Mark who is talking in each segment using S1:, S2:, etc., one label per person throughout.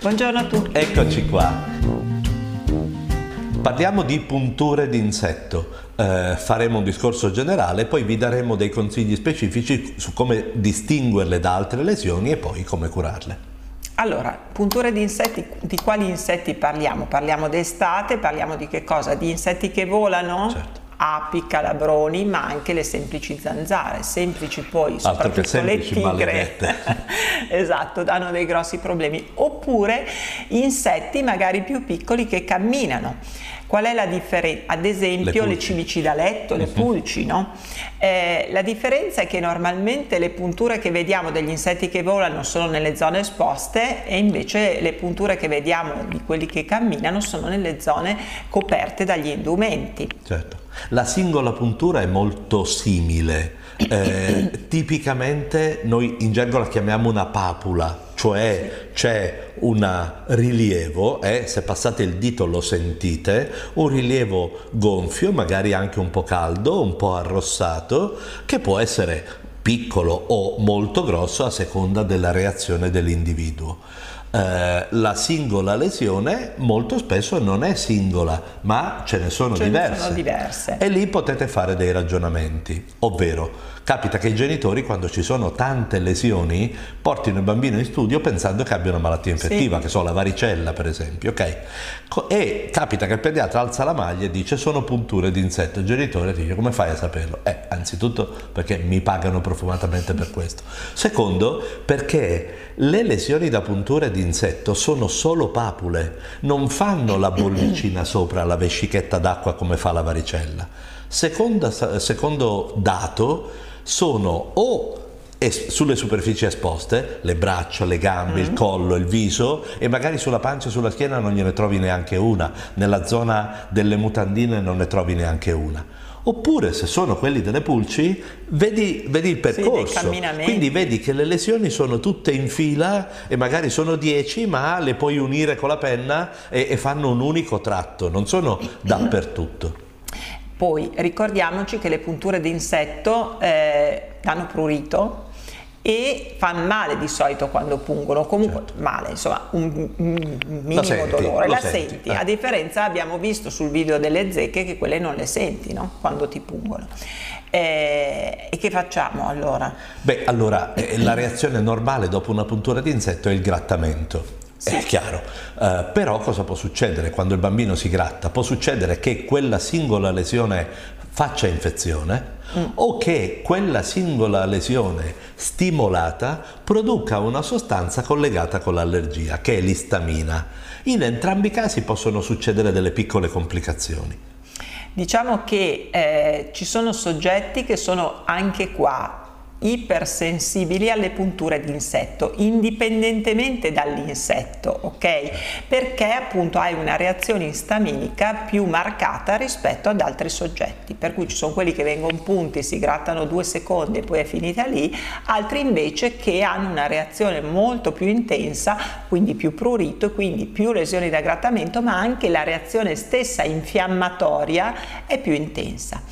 S1: Buongiorno a tutti.
S2: Eccoci qua. Parliamo di punture d'insetto. Eh, faremo un discorso generale, poi vi daremo dei consigli specifici su come distinguerle da altre lesioni e poi come curarle.
S1: Allora, punture di insetti, di quali insetti parliamo? Parliamo d'estate, parliamo di che cosa? Di insetti che volano?
S2: Certo.
S1: Api, calabroni, ma anche le semplici zanzare, semplici poi, soprattutto le
S2: semplici,
S1: tigre,
S2: maledette.
S1: esatto, danno dei grossi problemi. Oppure insetti magari più piccoli che camminano. Qual è la differenza? Ad esempio le,
S2: pulci.
S1: cimici da letto, le pulci, no? Eh, la differenza è che normalmente le punture che vediamo degli insetti che volano sono nelle zone esposte e invece le punture che vediamo di quelli che camminano sono nelle zone coperte dagli indumenti.
S2: Certo. La singola puntura è molto simile. Eh, tipicamente noi in gergo la chiamiamo una papula, cioè c'è un rilievo, eh, se passate il dito lo sentite, un rilievo gonfio, magari anche un po' caldo, un po' arrossato, che può essere piccolo o molto grosso a seconda della reazione dell'individuo. Eh, la singola lesione molto spesso non è singola, ma ce ne sono
S1: Ce ne
S2: diverse.
S1: sono diverse.
S2: E lì potete fare dei ragionamenti, ovvero capita che i genitori quando ci sono tante lesioni portino il bambino in studio pensando che abbia una malattia infettiva,
S1: Sì.
S2: che so, la varicella per esempio, ok? E capita che il pediatra alza la maglia e dice sono punture di insetto, il genitore dice come fai a saperlo? Eh, anzitutto perché mi pagano profumatamente per questo. Secondo, perché le lesioni da punture di insetto sono solo papule, non fanno la bollicina sopra la vescichetta d'acqua come fa la varicella. Seconda- secondo dato, sono o sulle superfici esposte, le braccia, le gambe, il collo, il viso e magari sulla pancia e sulla schiena non gliene trovi neanche una, nella zona delle mutandine non ne trovi neanche una. Oppure se sono quelli delle pulci, vedi, vedi il percorso.
S1: camminamenti.
S2: Quindi vedi che le lesioni sono tutte in fila e magari sono 10, ma le puoi unire con la penna e, e fanno un unico tratto, non sono dappertutto.
S1: Poi ricordiamoci che le punture d'insetto eh, danno prurito e fanno male di solito quando pungono, comunque male, insomma un, un minimo
S2: senti,
S1: dolore,
S2: lo
S1: la
S2: senti,
S1: senti.
S2: eh.
S1: A differenza abbiamo visto sul video delle zecche che quelle non le senti no? quando ti pungono. Eh, e che facciamo allora?
S2: Beh, allora eh, la reazione normale dopo una puntura di insetto è il grattamento. È chiaro, Eh, però cosa può succedere quando il bambino si gratta? Può succedere che quella singola lesione faccia infezione o che quella singola lesione stimolata produca una sostanza collegata con l'allergia, che è l'istamina. In entrambi i casi possono succedere delle piccole complicazioni.
S1: Diciamo che eh, ci sono soggetti che sono anche qua ipersensibili alle punture di insetto indipendentemente dall'insetto ok? Perché appunto hai una reazione istaminica più marcata rispetto ad altri soggetti. Per cui ci sono quelli che vengono punti si grattano due secondi e poi è finita lì altri invece che hanno una reazione molto più intensa quindi più prurito e quindi più lesioni da grattamento ma anche la reazione stessa infiammatoria è più intensa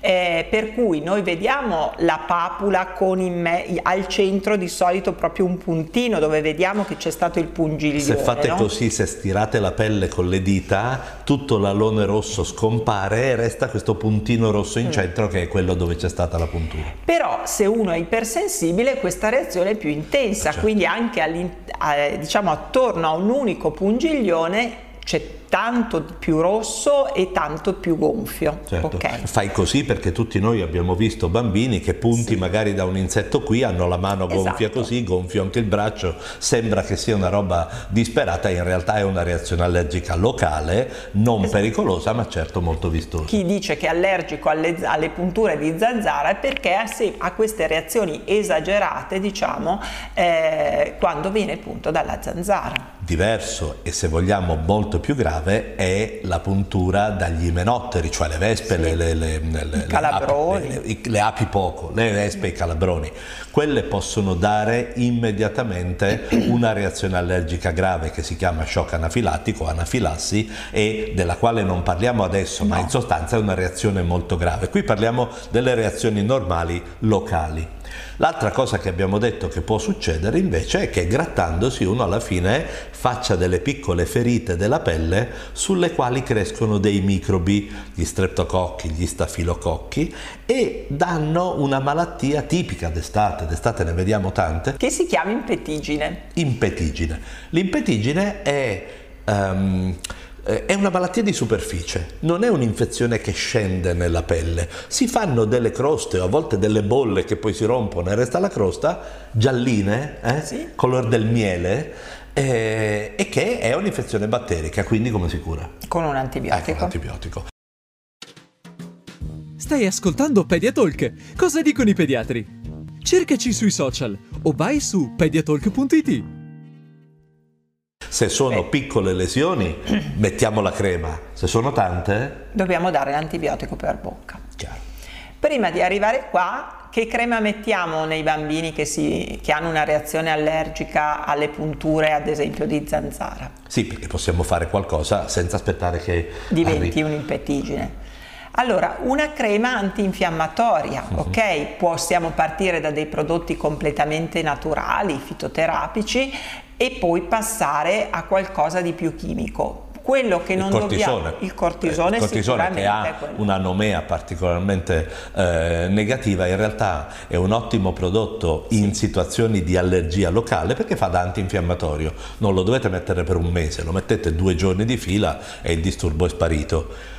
S1: eh, per cui noi vediamo la papula con me- al centro di solito proprio un puntino dove vediamo che c'è stato il pungiglione.
S2: Se fate
S1: no?
S2: così, se stirate la pelle con le dita, tutto l'alone rosso scompare e resta questo puntino rosso in
S1: Mm.
S2: centro che è quello dove c'è stata la puntura.
S1: Però se uno è ipersensibile questa reazione è più intensa,
S2: Certo.
S1: quindi anche a- diciamo attorno a un unico pungiglione c'è tanto più rosso e tanto più gonfio.
S2: Certo.
S1: ok?
S2: Fai così perché tutti noi abbiamo visto bambini che punti magari da un insetto qui, hanno la mano gonfia
S1: Esatto.
S2: così, gonfio anche il braccio, sembra che sia una roba disperata, in realtà è una reazione allergica locale, non pericolosa ma certo molto vistosa.
S1: Chi dice che è allergico alle, alle punture di zanzara è perché ha, queste reazioni esagerate, diciamo, eh, quando viene punto dalla zanzara.
S2: Diverso e se vogliamo molto più grave è la puntura dagli imenotteri, cioè le vespe, le, le- le- le-
S1: calabroni.
S2: api, le- api poco, le vespe e i calabroni. Quelle possono dare immediatamente una reazione allergica grave che si chiama shock anafilattico, anafilassi, e della quale non parliamo adesso, ma in sostanza è una reazione molto grave. Qui parliamo delle reazioni normali locali. L'altra cosa che abbiamo detto che può succedere invece è che grattandosi uno alla fine faccia delle piccole ferite della pelle sulle quali crescono dei microbi, gli streptococchi, gli stafilococchi e danno una malattia tipica d'estate, d'estate ne vediamo tante,
S1: che si chiama impetigine.
S2: Impetigine. L'impetigine è... Um, è una malattia di superficie, non è un'infezione che scende nella pelle. Si fanno delle croste o a volte delle bolle che poi si rompono e resta la crosta, gialline, eh? sì. color del miele, eh, e che è un'infezione batterica, quindi come si cura?
S1: Con un antibiotico.
S2: Ecco, un antibiotico.
S3: Stai ascoltando Pediatalk. Cosa dicono i pediatri? Cercaci sui social o vai su pediatalk.it.
S2: Se sono Beh. piccole lesioni, mettiamo la crema. Se sono tante,
S1: dobbiamo dare l'antibiotico per bocca.
S2: Chiaro.
S1: Prima di arrivare qua, che crema mettiamo nei bambini che, si, che, hanno una reazione allergica alle punture, ad esempio di zanzara?
S2: Sì, perché possiamo fare qualcosa senza aspettare che
S1: diventi un'impetigine. Allora, una crema antinfiammatoria, uh-huh. ok? Possiamo partire da dei prodotti completamente naturali, fitoterapici e poi passare a qualcosa di più chimico. Quello che non
S2: il cortisone,
S1: dobbiamo il cortisone,
S2: il cortisone che ha una nomea particolarmente eh, negativa in realtà è un ottimo prodotto in situazioni di allergia locale perché fa da antinfiammatorio. Non lo dovete mettere per un mese lo mettete due giorni di fila e il disturbo è sparito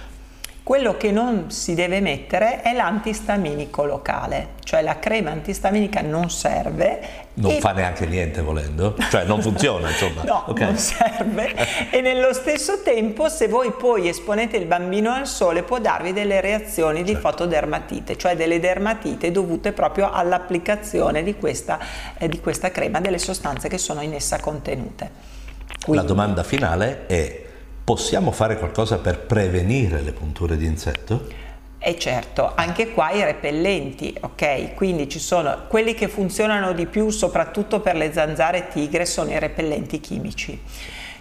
S1: quello che non si deve mettere è l'antistaminico locale, cioè la crema antistaminica non serve.
S2: Non e... fa neanche niente volendo, cioè non funziona insomma.
S1: no, okay. non serve e nello stesso tempo se voi poi esponete il bambino al sole può darvi delle reazioni di certo. fotodermatite, cioè delle dermatite dovute proprio all'applicazione di questa, eh, di questa crema, delle sostanze che sono in essa contenute.
S2: Quindi, la domanda finale è Possiamo fare qualcosa per prevenire le punture di insetto?
S1: E certo, anche qua i repellenti, ok? Quindi ci sono quelli che funzionano di più soprattutto per le zanzare tigre sono i repellenti chimici.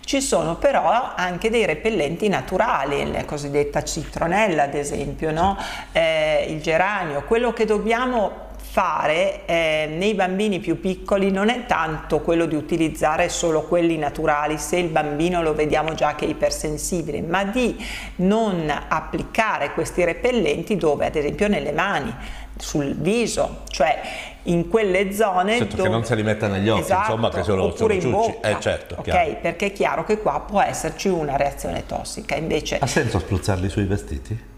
S1: Ci sono però anche dei repellenti naturali, la cosiddetta citronella ad esempio, no? eh, il geranio. Quello che dobbiamo fare eh, nei bambini più piccoli non è tanto quello di utilizzare solo quelli naturali se il bambino lo vediamo già che è ipersensibile, ma di non applicare questi repellenti dove ad esempio nelle mani, sul viso, cioè in quelle zone
S2: certo
S1: dove...
S2: che non se li metta negli occhi
S1: esatto,
S2: insomma che sono, sono
S1: in bocca
S2: eh, certo,
S1: ok
S2: chiaro.
S1: perché è chiaro che qua può esserci una reazione tossica invece
S2: ha senso spruzzarli sui vestiti?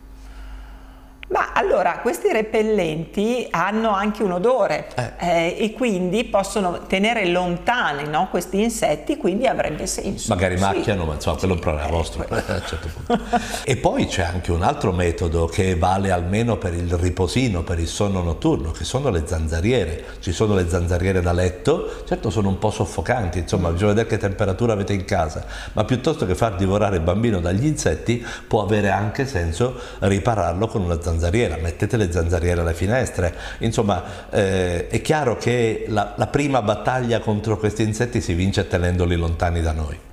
S1: Allora, questi repellenti hanno anche un odore eh. Eh, e quindi possono tenere lontani no, questi insetti, quindi avrebbe senso.
S2: Magari sì. macchiano, ma insomma, quello è un problema eh, vostro. certo e poi c'è anche un altro metodo che vale almeno per il riposino, per il sonno notturno, che sono le zanzariere. Ci sono le zanzariere da letto, certo sono un po' soffocanti, insomma, mm. bisogna vedere che temperatura avete in casa, ma piuttosto che far divorare il bambino dagli insetti, può avere anche senso ripararlo con una zanzariera, mettete le zanzariere alle finestre, insomma eh, è chiaro che la, la prima battaglia contro questi insetti si vince tenendoli lontani da noi.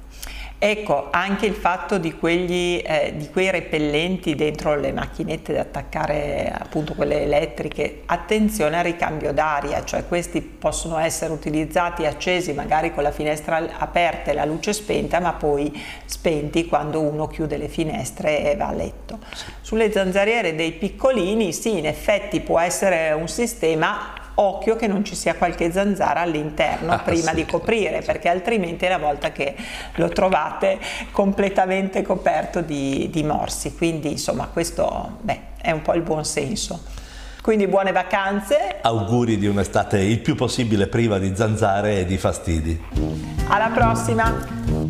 S1: Ecco, anche il fatto di, quegli, eh, di, quei repellenti dentro le macchinette da attaccare, appunto quelle elettriche, attenzione al ricambio d'aria, cioè questi possono essere utilizzati accesi magari con la finestra aperta e la luce spenta, ma poi spenti quando uno chiude le finestre e va a letto. Sulle zanzariere dei piccolini, sì, in effetti può essere un sistema occhio che non ci sia qualche zanzara all'interno ah, prima sì, di coprire, sì. perché altrimenti è la volta che lo trovate completamente coperto di, di morsi. Quindi insomma questo beh, è un po' il buon senso. Quindi buone vacanze.
S2: Auguri di un'estate il più possibile priva di zanzare e di fastidi.
S1: Alla prossima!